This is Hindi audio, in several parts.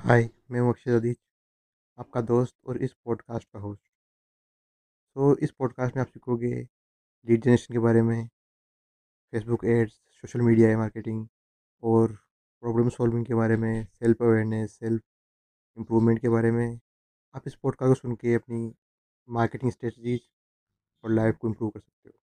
हाय, मैं हूँ अक्षय आपका दोस्त और इस पॉडकास्ट का होस्ट तो इस पॉडकास्ट में आप सीखोगे लीड जनरेशन के बारे में Facebook ads social media marketing और प्रॉब्लम सॉल्विंग के बारे में सेल्फ अवेयरनेस सेल्फ इम्प्रूवमेंट के बारे में। आप इस पॉडकास्ट को सुन के अपनी मार्केटिंग स्ट्रेटजीज और लाइफ को इम्प्रूव कर सकते हो।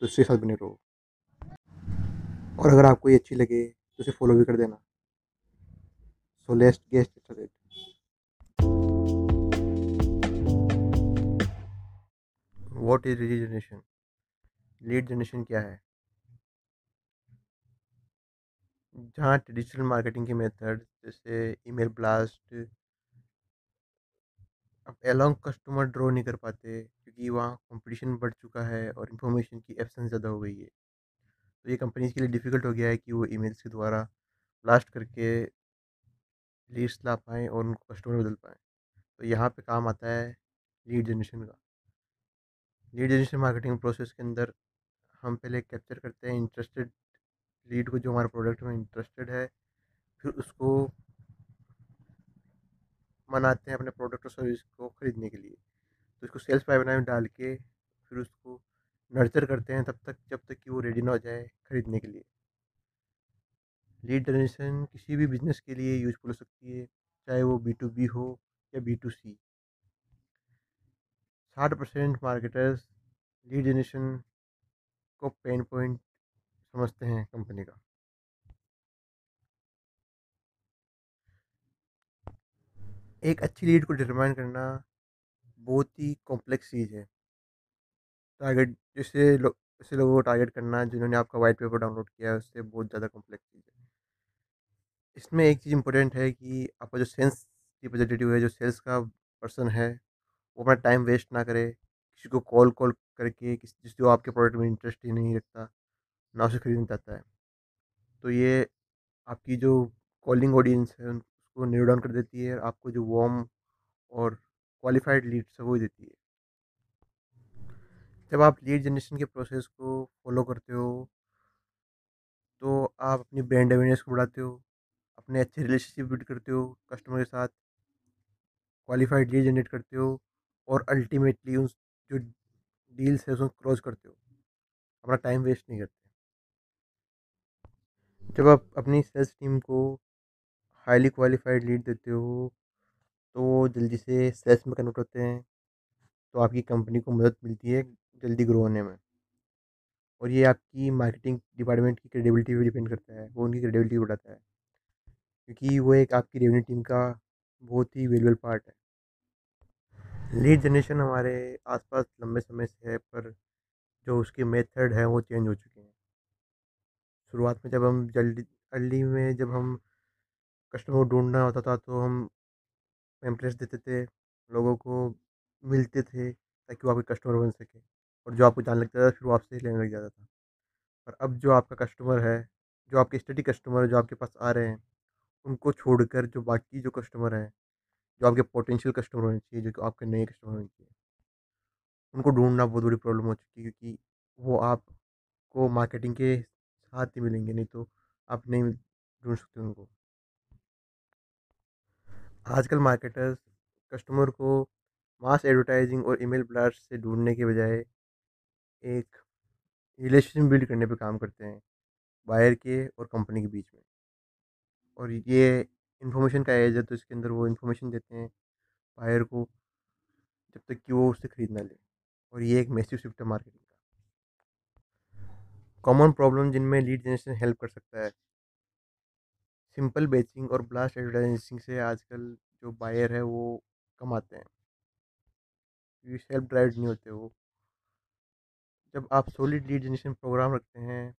तो इसके साथ बने रहो। और अगर आपको ये अच्छी लगे तो इसे फॉलो भी कर देना। So लेस्ट get started what is lead generation lead generation क्या है? जहाँ ट्रेडिशनल मार्केटिंग के मेथड जैसे ईमेल ब्लास्ट अब एलॉन्ग कस्टमर ड्रॉ नहीं कर पाते, क्योंकि वहाँ कंपटीशन बढ़ चुका है और इन्फॉर्मेशन की एब्सेंस ज़्यादा हो गई है। तो ये कंपनीज़ के लिए डिफ़िकल्ट हो गया है कि वो ईमेल्स के द्वारा ब्लास्ट करके लीड्स ला पाएँ और उनको कस्टमर बदल पाएँ। तो यहाँ पे काम आता है लीड जनरेशन का। लीड जनरेशन मार्केटिंग प्रोसेस के अंदर हम पहले कैप्चर करते हैं इंटरेस्टेड लीड को जो हमारे प्रोडक्ट में इंटरेस्टेड है, फिर उसको मनाते हैं अपने प्रोडक्ट और सर्विस को ख़रीदने के लिए। तो इसको सेल्स पाइपलाइन में डाल के फिर उसको नर्चर करते हैं तब तक, जब तक कि वो रेडी ना हो जाए ख़रीदने के लिए। लीड जनरेशन किसी भी बिज़नेस के लिए यूज़फुल हो सकती है, चाहे वो बी टू बी हो या बी टू सी साठ परसेंट मार्केटर्स लीड जनरेशन को पेन पॉइंट समझते हैं कंपनी का। एक अच्छी लीड को डिटरमाइन करना बहुत ही कॉम्प्लेक्स चीज़ है। टारगेट, जैसे लो ऐसे लोगों को टारगेट करना, जिन्होंने आपका वाइट पेपर डाउनलोड किया है, उससे बहुत ज़्यादा कॉम्प्लेक्स चीज़ है। इसमें एक चीज़ इंपॉर्टेंट है कि आपका जो सेल्स रिप्रेजेंटेटिव है, जो सेल्स का पर्सन है, वो अपना टाइम वेस्ट ना करे, किसी को कॉल कॉल करके किसी जिस जो आपके प्रोडक्ट में इंटरेस्ट ही नहीं रखता, ना उसे खरीदना चाहता है। तो ये आपकी जो कॉलिंग ऑडियंस है उसको न्यू डाउन कर देती है आपको जो वार्म और क्वालिफाइड लीड्स है, वो देती है। जब आप लीड जनरेशन के प्रोसेस को फॉलो करते हो तो आप अपनी ब्रांड अवेयरनेस को बढ़ाते हो अपने अच्छे रिलेशनशिप बिल्ड करते हो, कस्टमर के साथ? क्वालिफाइड लीड जनरेट करते हो और अल्टीमेटली उन जो डील्स है उसको क्लोज करते हो? अपना टाइम वेस्ट नहीं करते। जब आप अपनी सेल्स टीम को हाईली क्वालिफाइड लीड देते हो तो वो जल्दी से सेल्स में कन्वर्ट होते हैं तो आपकी कंपनी को मदद मिलती है जल्दी ग्रो होने में। और ये आपकी मार्केटिंग डिपार्टमेंट की क्रेडिबिलिटी पे डिपेंड करता है, वो उनकी क्रेडिबिलिटी बढ़ाता है। क्योंकि वो एक आपकी रेवेन्यू टीम का बहुत ही वैल्यूबल पार्ट है। लीड जनरेशन हमारे आसपास लंबे समय से है, पर जो उसके मेथड है, वो चेंज हो चुके हैं। शुरुआत में जब हम जल्दी अर्ली में जब हम कस्टमर को ढूंढना होता था तो हम पैम्पलेट्स देते थे, लोगों को मिलते थे, ताकि वो आपके कस्टमर बन सके, और जो आपको जान लगता था फिर वो आपसे लेने लग जाता था। और अब जो आपका कस्टमर है, जो आपके स्टडी कस्टमर जो आपके पास आ रहे हैं उनको छोड़कर जो बाकी जो कस्टमर हैं, जो आपके पोटेंशियल कस्टमर होने चाहिए, जो कि आपके नए कस्टमर होने चाहिए, उनको ढूंढना बहुत बड़ी प्रॉब्लम हो चुकी है क्योंकि वो आपको मार्केटिंग के साथ ही मिलेंगे, नहीं तो आप नहीं ढूंढ सकते उनको। आजकल मार्केटर्स कस्टमर को मास एडवर्टाइजिंग और ईमेल ब्लास्ट से ढूँढने के बजाय एक रिलेशन बिल्ड करने पर काम करते हैं, बायर के और कंपनी के बीच में। और ये इन्फॉर्मेशन का एज है तो इसके अंदर वो इन्फॉर्मेशन देते हैं बायर को जब तक कि वो उससे ख़रीद ना ले। और ये एक मैसिव शिफ्ट है मार्केटिंग का। कॉमन प्रॉब्लम जिनमें लीड जनरेशन हेल्प कर सकता है। सिंपल बेचिंग और ब्लास्ट एडवर्टाइजिंग से आजकल जो बायर है वो कमाते हैं। क्योंकि सेल्फ ड्राइव नहीं होते वो। जब आप सॉलिड लीड जनरेशन प्रोग्राम रखते हैं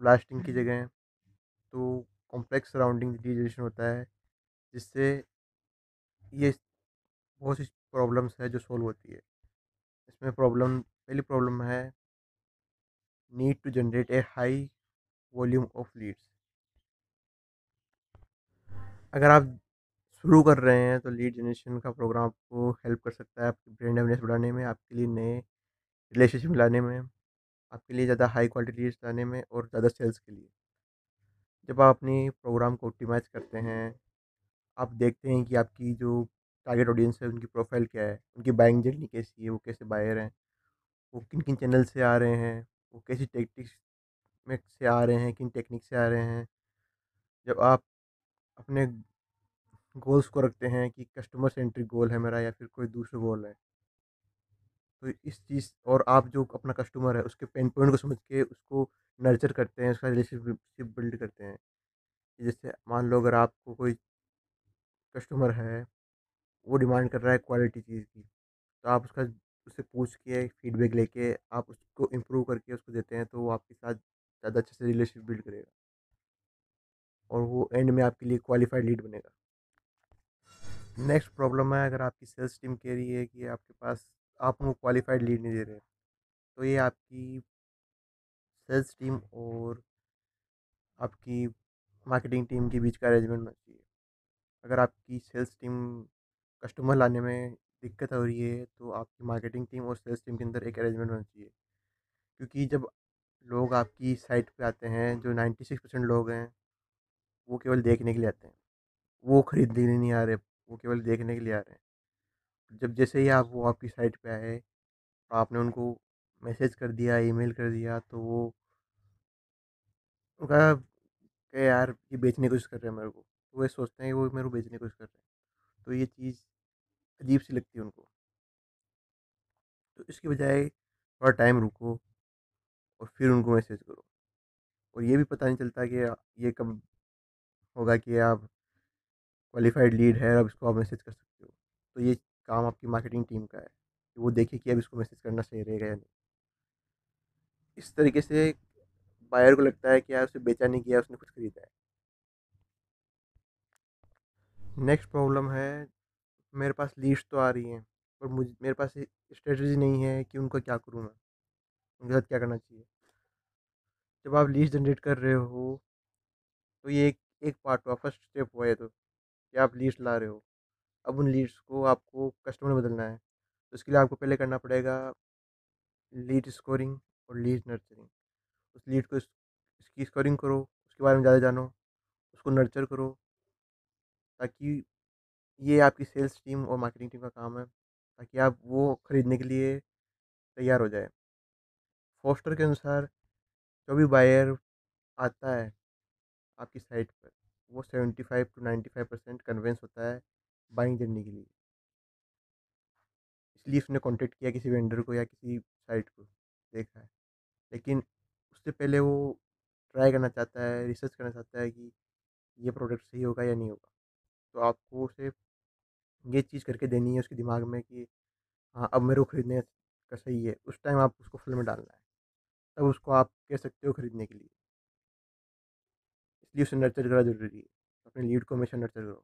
ब्लास्टिंग की जगह तो कॉम्प्लेक्स सराउंडिंग लीड होता है, जिससे ये बहुत सी प्रॉब्लम्स है जो सॉल्व होती है। इसमें प्रॉब्लम, पहली प्रॉब्लम है need to generate a high volume of leads. अगर आप शुरू कर रहे हैं तो लीड जनरेशन का प्रोग्राम आपको हेल्प कर सकता है आपकी ब्रांड अवेयरनेस बढ़ाने में, आपके लिए नए रिलेशनशिप लाने में, आपके लिए ज़्यादा हाई क्वालिटी लीड्स लाने में और ज़्यादा सेल्स के लिए। जब आप अपनी प्रोग्राम को ऑप्टिमाइज़ करते हैं, आप देखते हैं कि आपकी जो टारगेट ऑडियंस है, उनकी प्रोफ़ाइल क्या है? उनकी बाइंग जर्नी कैसी है? वो कैसे बायर हैं? वो किन किन चैनल से आ रहे हैं? वो कैसी टेक्टिक्स में से आ रहे हैं? किन टेक्निक से आ रहे हैं? जब आप अपने गोल्स को रखते हैं कि कस्टमर सेंट्रिक गोल है मेरा या फिर कोई दूसरा गोल है तो इस चीज़ और आप जो अपना कस्टमर है, उसके पेन पॉइंट को समझ के उसको नर्चर करते हैं, उसका रिलेशनशिप बिल्ड करते हैं। जैसे मान लो अगर आपको कोई कस्टमर है, वो डिमांड कर रहा है क्वालिटी चीज़ की तो आप उसका, उससे पूछ के फीडबैक लेके आप उसको इम्प्रूव करके उसको देते हैं तो वो आपके साथ ज़्यादा अच्छे से रिलेशनशिप बिल्ड करेगा। और वो एंड में आपके लिए क्वालिफाइड लीड बनेगा। नेक्स्ट प्रॉब्लम है अगर आपकी सेल्स टीम कह रही है कि आपके पास आप उनको क्वालिफाइड लीड नहीं दे रहे तो ये आपकी सेल्स टीम और आपकी मार्केटिंग टीम के बीच का अरेंजमेंट होना चाहिए। अगर आपकी सेल्स टीम कस्टमर लाने में दिक्कत हो रही है तो आपकी मार्केटिंग टीम और सेल्स टीम के अंदर एक अरेंजमेंट होना चाहिए। क्योंकि जब लोग आपकी साइट पे आते हैं, जो नाइन्टी सिक्स परसेंट लोग हैं, वो केवल देखने के लिए आते हैं। वो खरीदने के लिए नहीं आ रहे, वो केवल देखने के लिए आ रहे हैं। जब जैसे ही आप वो आपकी साइट पे आए, आपने उनको मैसेज कर दिया, ईमेल कर दिया तो वो उनका कि यार, ये बेचने की कोशिश कर रहे हैं मेरे को। तो वो सोचते हैं कि वो मेरे को बेचने की कोशिश कर रहे हैं। तो ये चीज़ अजीब सी लगती है उनको। तो इसके बजाय थोड़ा टाइम रुको और फिर उनको मैसेज करो। और ये भी पता नहीं चलता कि ये कब होगा कि आप क्वालिफाइड लीड है अब इसको आप मैसेज कर सकते हो। तो ये काम आपकी मार्केटिंग टीम का है, कि वो देखे कि अब इसको मैसेज करना सही रहेगा या नहीं। इस तरीके से बायर को लगता है कि यार उसे बेचा नहीं किया, उसने कुछ खरीदा है। नेक्स्ट प्रॉब्लम है, मेरे पास लीड्स तो आ रही हैं, पर मुझ, मेरे पास स्ट्रेटजी नहीं है कि उनको क्या करूँ मैं, उनके साथ क्या करना चाहिए। जब आप लीड जनरेट कर रहे हो तो ये एक एक पार्ट हुआ फ़र्स्ट स्टेप हुआ है तो कि आप लीड्स ला रहे हो। अब उन लीड्स को आपको कस्टमर में बदलना है। तो इसके लिए आपको पहले करना पड़ेगा लीड स्कोरिंग और लीड नर्चरिंग। उस लीड को इसकी स्कोरिंग करो, उसके बारे में ज़्यादा जानो, उसको नर्चर करो ताकि ये आपकी सेल्स टीम और मार्केटिंग टीम का काम है, ताकि आप वो ख़रीदने के लिए तैयार हो जाए। फोस्टर के अनुसार जो भी बायर आता है आपकी साइट पर, वो seventy five to ninety five percent convince होता है। बाइंग जर्नी के लिए। इसलिए उसने कांटेक्ट किया किसी वेंडर को या किसी साइट को, देखा है। लेकिन उससे पहले वो ट्राई करना चाहता है रिसर्च करना चाहता है कि ये प्रोडक्ट सही होगा या नहीं होगा। तो आपको उसे ये चीज़ करके देनी है उसके दिमाग में कि हाँ अब मेरे को ख़रीदने का सही है। उस टाइम आप उसको फल में डालना है। तब उसको आप कह सकते हो ख़रीदने के लिए। इसलिए उसे नर्चर करना ज़रूरी है। अपने लीड को हमेशा नर्चर करो।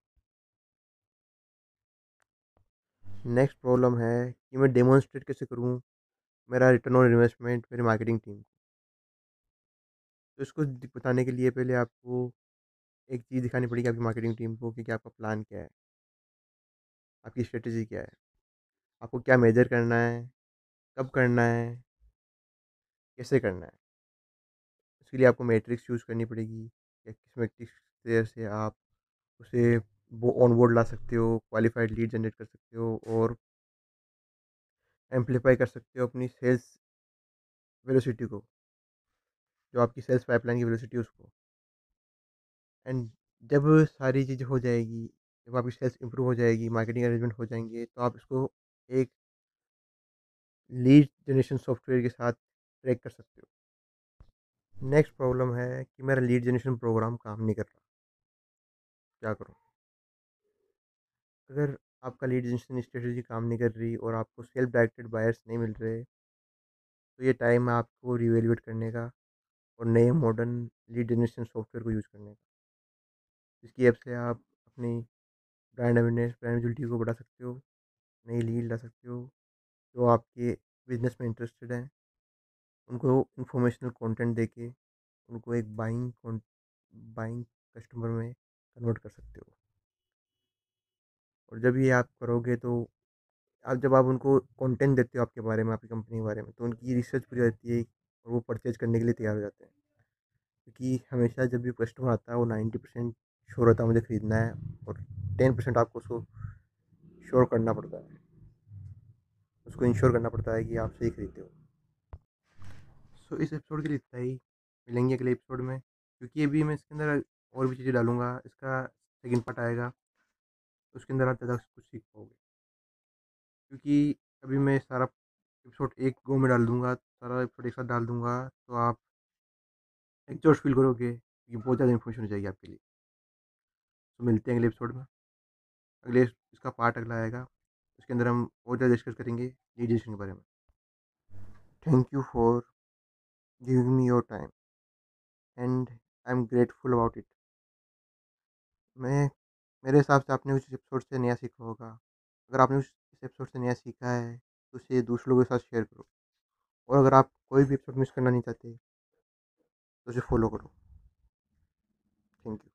नेक्स्ट प्रॉब्लम है कि मैं डेमोन्स्ट्रेट कैसे करूँ? मेरा रिटर्न ऑन इन्वेस्टमेंट मेरी मार्केटिंग टीम को। तो इसको बताने के लिए पहले आपको एक चीज़ दिखानी पड़ेगी आपकी मार्केटिंग टीम को कि, कि आपका प्लान क्या है? आपकी स्ट्रेटजी क्या है? आपको क्या मेजर करना है? कब करना है? कैसे करना है? उसके लिए आपको मैट्रिक्स यूज़ करनी पड़ेगी या किस मैट्रिक्स से आप उसे वो ऑन बोर्ड ला सकते हो क्वालिफाइड लीड जनरेट कर सकते हो और एम्पलीफाई कर सकते हो अपनी सेल्स वेलोसिटी को, जो आपकी सेल्स पाइपलाइन की वेलोसिटी उसको। एंड जब सारी चीज़ें हो जाएगी, जब आपकी सेल्स इंप्रूव हो जाएगी मार्केटिंग अरेंजमेंट हो जाएँगे तो आप इसको एक लीड जनरेशन सॉफ्टवेयर के साथ ट्रैक कर सकते हो। नेक्स्ट प्रॉब्लम है कि मेरा लीड जनरेशन प्रोग्राम काम नहीं कर रहा। क्या करूँ? अगर आपका लीड जनरेशन स्ट्रेटजी काम नहीं कर रही और आपको सेल्फ डायरेक्टेड बायर्स नहीं मिल रहे तो ये टाइम है आपको रिवेलुएट करने का और नए मॉडर्न लीड जनरेशन सॉफ्टवेयर को यूज़ करने का। इसकी ऐप से आप अपनी ब्रांड अवेयरनेस, ब्रांड विजिबिलिटी को बढ़ा सकते हो, नई लीड ला सकते हो, जो आपके बिज़नेस में इंटरेस्टेड हैं। उनको इंफॉर्मेशनल कंटेंट देके उनको एक बाइंग बाइंग कस्टमर में कन्वर्ट कर सकते हो। और जब ये आप करोगे तो आप जब आप उनको कंटेंट देते हो आपके बारे में, आपकी कंपनी के बारे में तो उनकी रिसर्च पूरी रहती है और वो परचेज करने के लिए तैयार हो जाते हैं। क्योंकि हमेशा जब भी कस्टमर आता है, वो नाइन्टी परसेंट श्योर होता है मुझे ख़रीदना है और टेन परसेंट आपको उसको श्योर करना पड़ता है। उसको इंश्योर करना पड़ता है कि आप सही खरीदते हो। सो इस एपिसोड के लिए इतना ही। मिलेंगे अगले एपिसोड में। क्योंकि अभी मैं इसके अंदर और भी चीज़ें डालूँगा, इसका सेकेंड पार्ट आएगा। उसके अंदर आप ज़्यादा कुछ सीख पाओगे। क्योंकि अभी मैं सारा एपिसोड एक गो में डाल दूँगा, सारा एपिसोड एक साथ डाल दूँगा तो आप एग्जॉस्ट फील करोगे कि बहुत ज़्यादा इन्फॉर्मेशन हो जाएगी आपके लिए। तो मिलते हैं अगले एपिसोड में। अगले इसका पार्ट अगला आएगा। उसके अंदर हम और ज़्यादा डिस्कस करेंगे जनरेशन के बारे में। Thank you for giving me your time and I am grateful about it मैं मेरे हिसाब से आपने उस एपिसोड से नया सीखा होगा। अगर आपने उस एपिसोड से नया सीखा है तो उसे दूसरे लोगों के साथ शेयर करो। और अगर आप कोई भी एपिसोड मिस करना नहीं चाहते तो उसे फॉलो करो। Thank you.